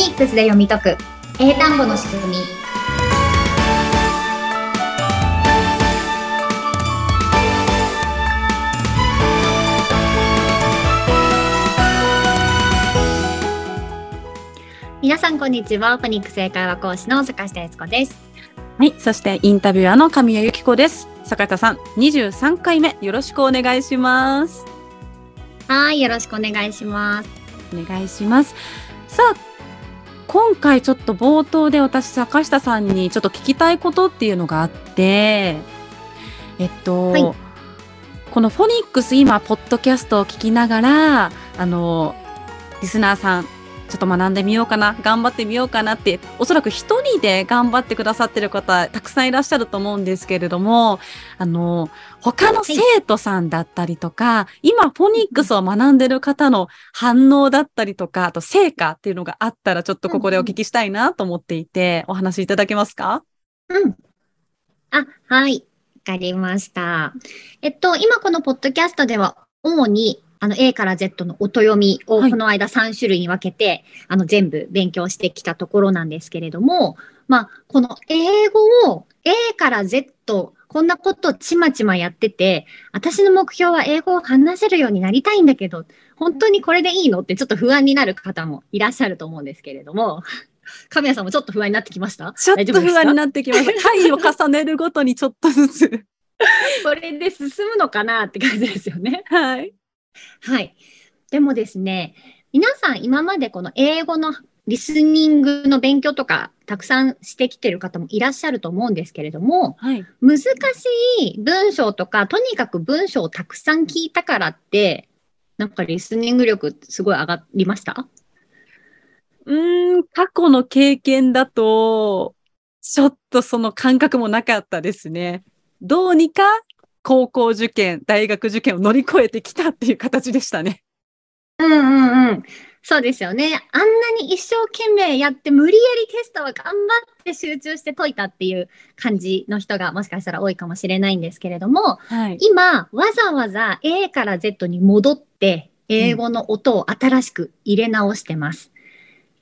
ニックスで読み解く英単語の仕組み皆さんこんにちはフォニックス英会話講師の坂下悦子ですはい、そしてインタビュアーの神谷由紀子です。坂田さん、23回目よろしくお願いします。はいよろしくお願いしますお願いします。さあ、今回ちょっと冒頭で私坂下さんにちょっと聞きたいことっていうのがあって、えっと、はい。このフォニックス今ポッドキャストを聞きながら、あのリスナーさんちょっと学んでみようかな。頑張ってみようかなっておそらく一人で頑張ってくださってる方たくさんいらっしゃると思うんですけれどもあの他の生徒さんだったりとか、今フォニックスを学んでる方の反応だったりとかあと成果っていうのがあったらちょっとここでお聞きしたいなと思っていて、お話いただけますか？うん。あはい。わかりました。えっと今このポッドキャストでは主にあの A から Z の音読みをはいこの間3種類に分けて、あの全部勉強してきたところなんですけれども、まあ、この英語を A から Z こんなことちまちまやってて、私の目標は英語を話せるようになりたいんだけど、本当にこれでいいのってちょっと不安になる方もいらっしゃると思うんですけれども、神谷さんもちょっと不安になってきました？ちょっと不安にっなってきました。回 を重ねるごとにちょっとずつ。てこれで進むのかなって感じですよね。はい。はい。でもですね、皆さん今までこの英語のリスニングの勉強とかたくさんしてきてる方もいらっしゃると思うんですけれども、はい。難しい文章とか、とにかく文章をたくさん聞いたからって、なんかリスニング力すごい上がりました？うーん、過去の経験だと、ちょっとその感覚もなかったですね。どうにか高校受験、大学受験を乗り越えてきたっていう形でしたね。うんうんうん。そうですよね。あんなに一生懸命やって、無理やりテストは頑張って集中して解いたっていう感じの人がもしかしたら多いかもしれないんですけれども、はい。今、わざわざ A から Z に戻って、英語の音を新しく入れ直してます。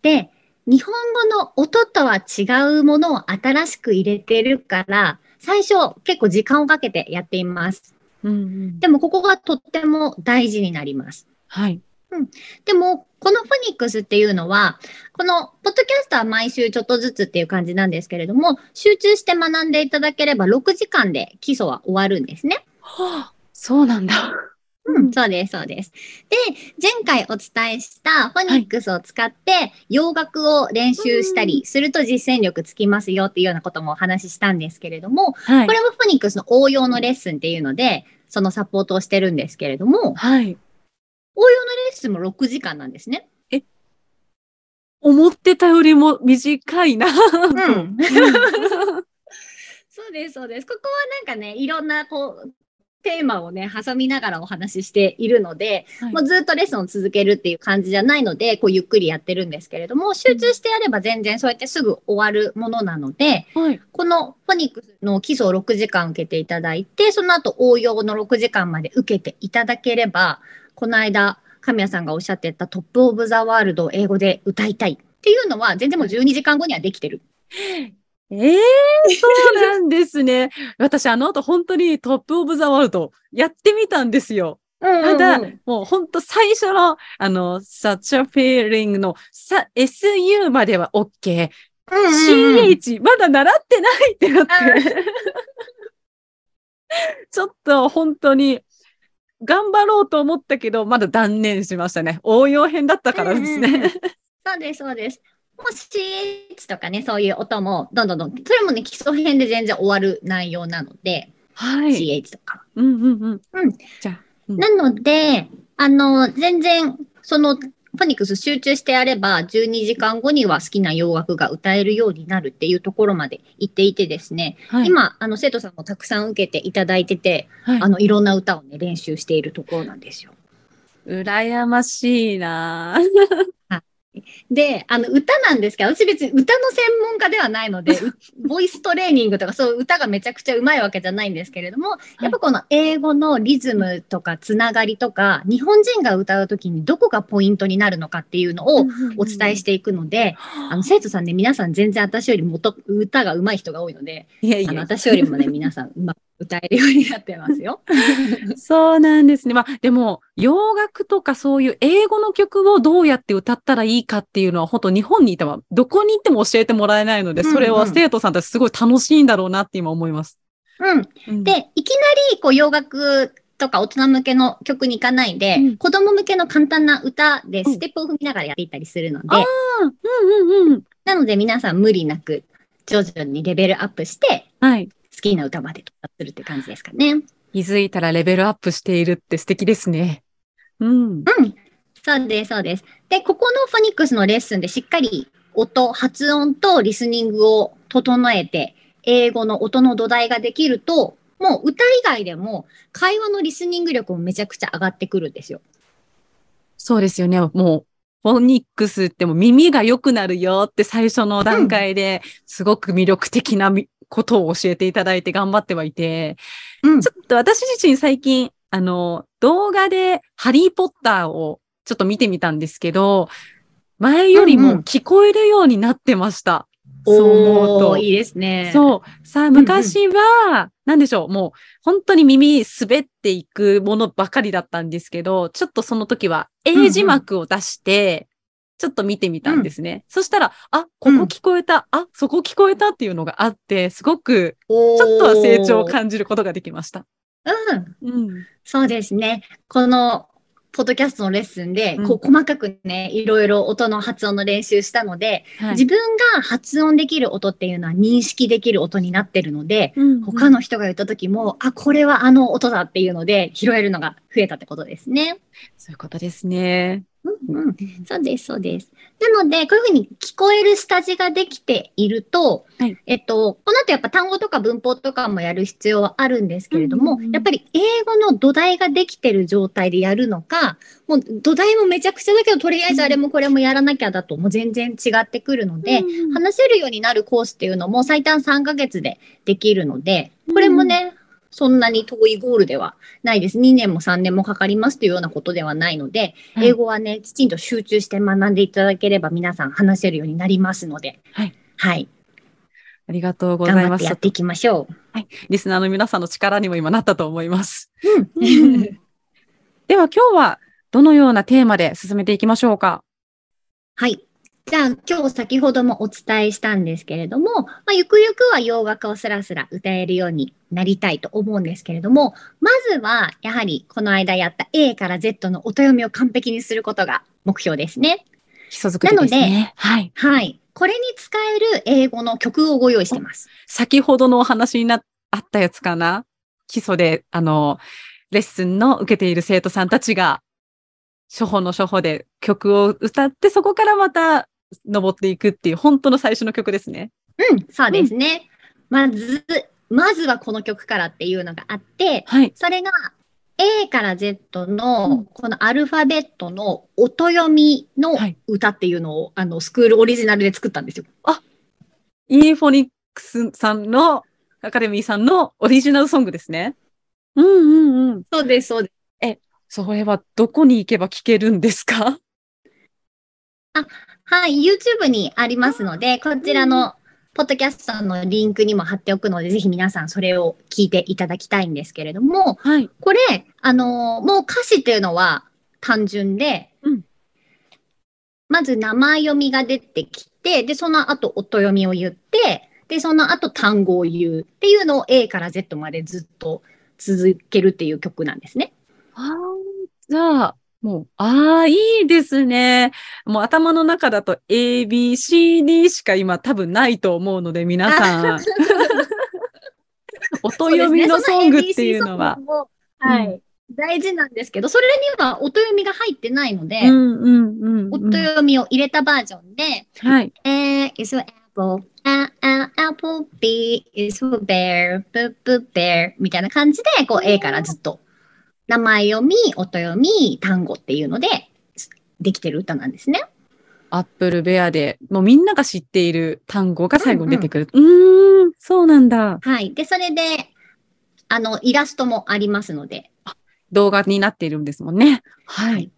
で、日本語の音とは違うものを新しく入れてるから、最初結構時間をかけてやっています。うんうん、でもここがとっても大事になります。はい。でも、このフォニックスっていうのは、このポッドキャストは毎週ちょっとずつっていう感じなんですけれども、集中して学んでいただければ6時間で基礎は終わるんですね。はあ、そうなんだ。うん、そうです、そうです。で、前回お伝えしたフォニックスを使って洋楽を練習したりすると実践力つきますよっていうようなこともお話ししたんですけれども、はいこ。れはフォニックスの応用のレッスンっていうので、そのサポートをしてるんですけれども、はい。応用のレッスンも6時間なんですね。思ってたよりも短いな。うん。そうです、そうです。ここはなんかね、いろんなこう、テーマをね、挟みながらお話ししているので、はいもうずっとレッスンを続けるっていう感じじゃないので、こうゆっくりやってるんですけれども、集中してやれば全然そうやってすぐ終わるものなので、はい。このフォニックスの基礎を6時間受けていただいて、その後応用の6時間まで受けていただければ、この間、神谷さんがおっしゃってた Top of the World を英語で歌いたいっていうのは、全然もう12時間後にはできてる。ええそうなんですね。私、あの後本当に Top of the World やってみたんですよ。ただ、もう本当最初の、あの、such a feeling のさ SU までは OK。CH まだ習ってないってなって。ちょっと本当に頑張ろうと思ったけど、まだ断念しましたね。応用編だったからですうんうんうんね。そうです、そうです。もう CH とかね、そういう音も、どんどんどん、それもね、基礎編で全然終わる内容なので、はい。CH とかは。うんうんうん。うんじゃあ、うんなので、あの、全然、その、フォニックス集中してやれば、12時間後には好きな洋楽が歌えるようになるっていうところまで行っていてですね、はい、今、あの、生徒さんもたくさん受けていただいてて、はいあの、いろんな歌をね、練習しているところなんですよ。羨ましいなで、あの、歌なんですけど、私別に歌の専門家ではないので、うボイストレーニングとか、そう歌がめちゃくちゃうまいわけじゃないんですけれども、やっぱこの英語のリズムとかつながりとか、日本人が歌うときにどこがポイントになるのかっていうのをお伝えしていくので、あ。の、生徒さんね、皆さん全然私よりもと歌が上手い人が多いので、いやいあのや、私よりもね、皆さんうまく歌えるようになってますよ。そうなんですね。まあ、でも、洋楽とかそういう英語の曲をどうやって歌ったらいいかっていうのは、本当日本にいても、どこに行っても教えてもらえないので、うんうんそれは生徒さんたちすごい楽しいんだろうなって今思います。うん。うん、で、いきなりこう洋楽とか大人向けの曲に行かないで、うん子供向けの簡単な歌でうんステップを踏みながらやっていったりするので、あうんうんうん。なので皆さん無理なく徐々にレベルアップしてはい。好きな歌まで到達するって感じですかね。気づいたらレベルアップしているって素敵ですね。うん。そうです、そうです。で、ここのフォニックスのレッスンでしっかり音、発音とリスニングを整えて、英語の音の土台ができると、もう歌以外でも会話のリスニング力もめちゃくちゃ上がってくるんですよ。そうですよね。もう、フォニックスってもう耳が良くなるよって最初の段階ですごく魅力的なみことを教えていただいて頑張ってはいて、うんちょっと私自身最近、あの、動画でハリーポッターをちょっと見てみたんですけど、前よりもうんうん聞こえるようになってました。そう思うと。いいですね。そう。さあ、んうん昔は、なんでしょう、もう、本当に耳滑っていくものばかりだったんですけど、ちょっとその時は、英字幕を出して、ちょっと見てみたんですね。そしたら、あ、ここ聞こえた、あ、そこ聞こえたっていうのがあって、すごく、ちょっとは成長を感じることができました。うん。うん。そうですね。この、ポッドキャストのレッスンで、うんこう、細かくね、いろいろ音の発音の練習したので、はい自分が発音できる音っていうのは認識できる音になってるので、うん他の人が言った時も、あ、これはあの音だっていうので、拾えるのが増えたってことですね。そういうことですね。うん。うん、そうです、そうです。なので、こういうふうに聞こえる下地ができていると、はい。えっと、この後やっぱ単語とか文法とかもやる必要はあるんですけれども、うんうんうん。やっぱり英語の土台ができてる状態でやるのか、もう土台もめちゃくちゃだけど、とりあえずあれもこれもやらなきゃだと、もう全然違ってくるので、うん話せるようになるコースっていうのも最短3ヶ月でできるので、これもね、そんなに遠いゴールではないです。2年も3年もかかりますというようなことではないので、はい英語はね、きちんと集中して学んでいただければ皆さん話せるようになりますので、はい。はい。ありがとうございます頑張ってやっ。ていきましょリスナーの皆さんの力にも今なったと思います。う。うん。では今日はどのようなテーマで進めていきましょうか？はい。じゃあ、今日先ほどもお伝えしたんですけれども、まあ、ゆくゆくは洋楽をスラスラ歌えるようになりたいと思うんですけれども、まずは、やはりこの間やった A から Z の音読みを完璧にすることが目標ですね。基礎作りですね。はい。はい。これに使える英語の曲をご用意してます。先ほどのお話になあったやつかな？基礎で、あの、レッスンの受けている生徒さんたちが、初歩の初歩で曲を歌って、そこからまた登っていくっていう、本当の最初の曲ですね。うん、そうですね。まず、まずはこの曲からっていうのがあって、はい。それが A から Z うんのこのアルファベットの音読みのはい歌っていうのを、あのスクールオリジナルで作ったんですよ。イーフォニックスさんの、アカデミーさんのオリジナルソングですね。うんうんうん。そうです、そうです。それはどこに行けば聞けるんですか？はい、YouTube にありますので、こちらのポッドキャストのリンクにも貼っておくので、ぜひ皆さんそれを聞いていただきたいんですけれども、はい。これ、あのーもう歌詞っていうのは単純で、うんまず名前読みが出てきて、で、その後音読みを言って、で、その後単語を言うっていうのを A から Z までずっと続けるっていう曲なんですね。ああ、じゃあ、もう、ああ、いいですね。もう頭の中だと A, B, C, D しか今多分ないと思うので、皆さん。音読 みのソングっていうのは。はい、大事なんですけど、それには音読みが入ってないので、うんうんうん、うん。音読みを入れたバージョンで、はい。A is apple, A, A, apple, B is for bear, B, B, bear みたいな感じで、こう A からずっと名前読み、音読み、単語っていうので、できてる歌なんですね。アップルベアで、もうみんなが知っている単語が最後に出てくる。うーん、そうなんだ。はい。で、それで、あの、イラストもありますので。動画になっているんですもんね。はい。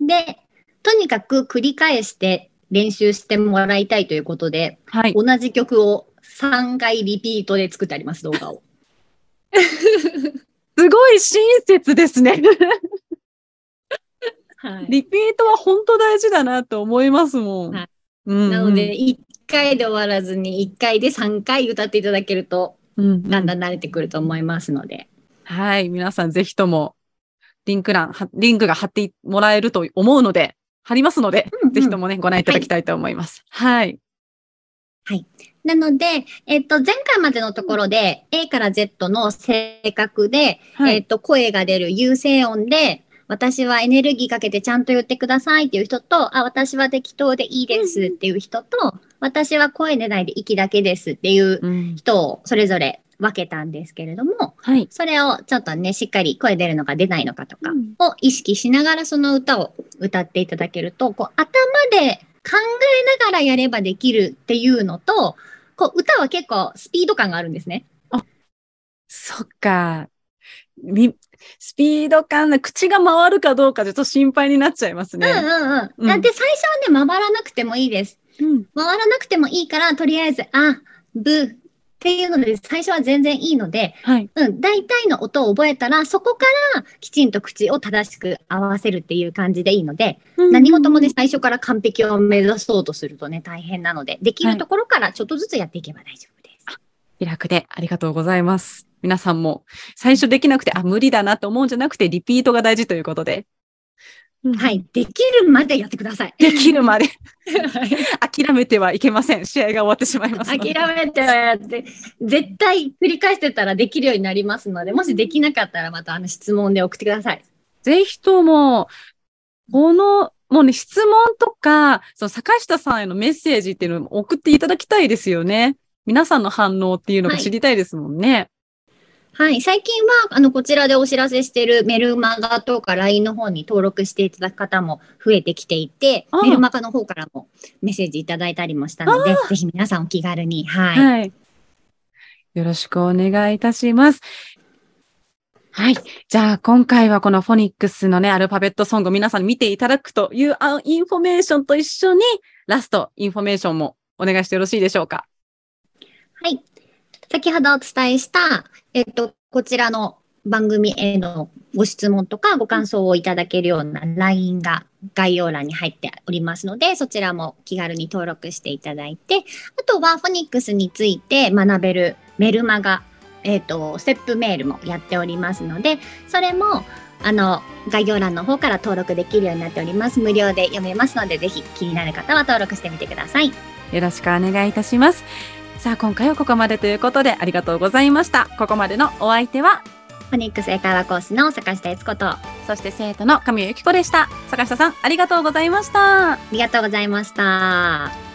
で、とにかく繰り返して練習してもらいたいということで、はい。同じ曲を3回リピートで作ってあります、動画を。すごい親切ですね。はい。リピートは本当大事だなと思いますもん。はいうんうんなので、、1回で終わらずに、1回で3回歌っていただけると、うんだんだん慣れてくると思いますので。はい。皆さんぜひとも、リンク欄、はリンクが貼ってもらえると思うので、貼りますので、うんうんぜひともね、ご覧いただきたいと思います。はい。なので、えっと、前回までのところで、A から Z の性格で、はい。えっと、声が出る優勢音で、私はエネルギーかけてちゃんと言ってくださいっていう人と、あ、私は適当でいいですっていう人と、私は声出ないで息だけですっていううん人をそれぞれ分けたんですけれども、はい。それをちょっとね、しっかり声出るのか出ないのかとかうんを意識しながらその歌を歌っていただけると、こう頭で考えながらやればできるっていうのと、こう歌は結構スピード感があるんですね。そっか。みスピード感、口が回るかどうかでちょっと心配になっちゃいますね。うんうんうん。うんで、最初はね、回らなくてもいいです。うん回らなくてもいいから、とりあえず、あ、ブっていうので、最初は全然いいので、はい。うん、大体の音を覚えたら、そこからきちんと口を正しく合わせるっていう感じでいいので、何事もね、最初から完璧を目指そうとするとね、大変なので、できるところからちょっとずつやっていけば大丈夫です。気楽でありがとうございます。皆さんも最初できなくて、あ、無理だなと思うんじゃなくて、リピートが大事ということで。うんは。い。できるまでやってください。できるまで 諦めてはいけません。試合が終わってしまいます。諦めてはやって、絶対繰り返してたらできるようになりますので、もしできなかったらまたあの質問で送ってください。ぜひとも、この、もうね、質問とか、その坂下さんへのメッセージっていうのを送っていただきたいですよね。皆さんの反応っていうのが知りたいですもんね。はい。最近は、あの、こちらでお知らせしているメルマガとか LINE の方に登録していただく方も増えてきていてメルマガの方からもメッセージいただいたりもしたので、ぜひ皆さんお気軽に、はい。はい。よろしくお願いいたします。はい。じゃあ、今回はこのフォニックスのね、アルファベットソングを皆さんに見ていただくというあインフォメーションと一緒に、ラストインフォメーションもお願いしてよろしいでしょうか？はい。先ほどお伝えした、えっと、こちらの番組へのご質問とかご感想をいただけるような LINE が概要欄に入っておりますので、そちらも気軽に登録していただいて、あとはフォニックスについて学べるメルマガ、えっ、と、ステップメールもやっておりますので、それも、あの、概要欄の方から登録できるようになっております。無料で読めますので、ぜひ気になる方は登録してみてください。よろしくお願いいたします。さあ、今回はここまでということでありがとうございました。ここまでのお相手は、フォニックス英会話講師の坂下悦子と、あそして生徒の神谷由紀子でした。坂下さん、ありがとうございました。りがとうございました。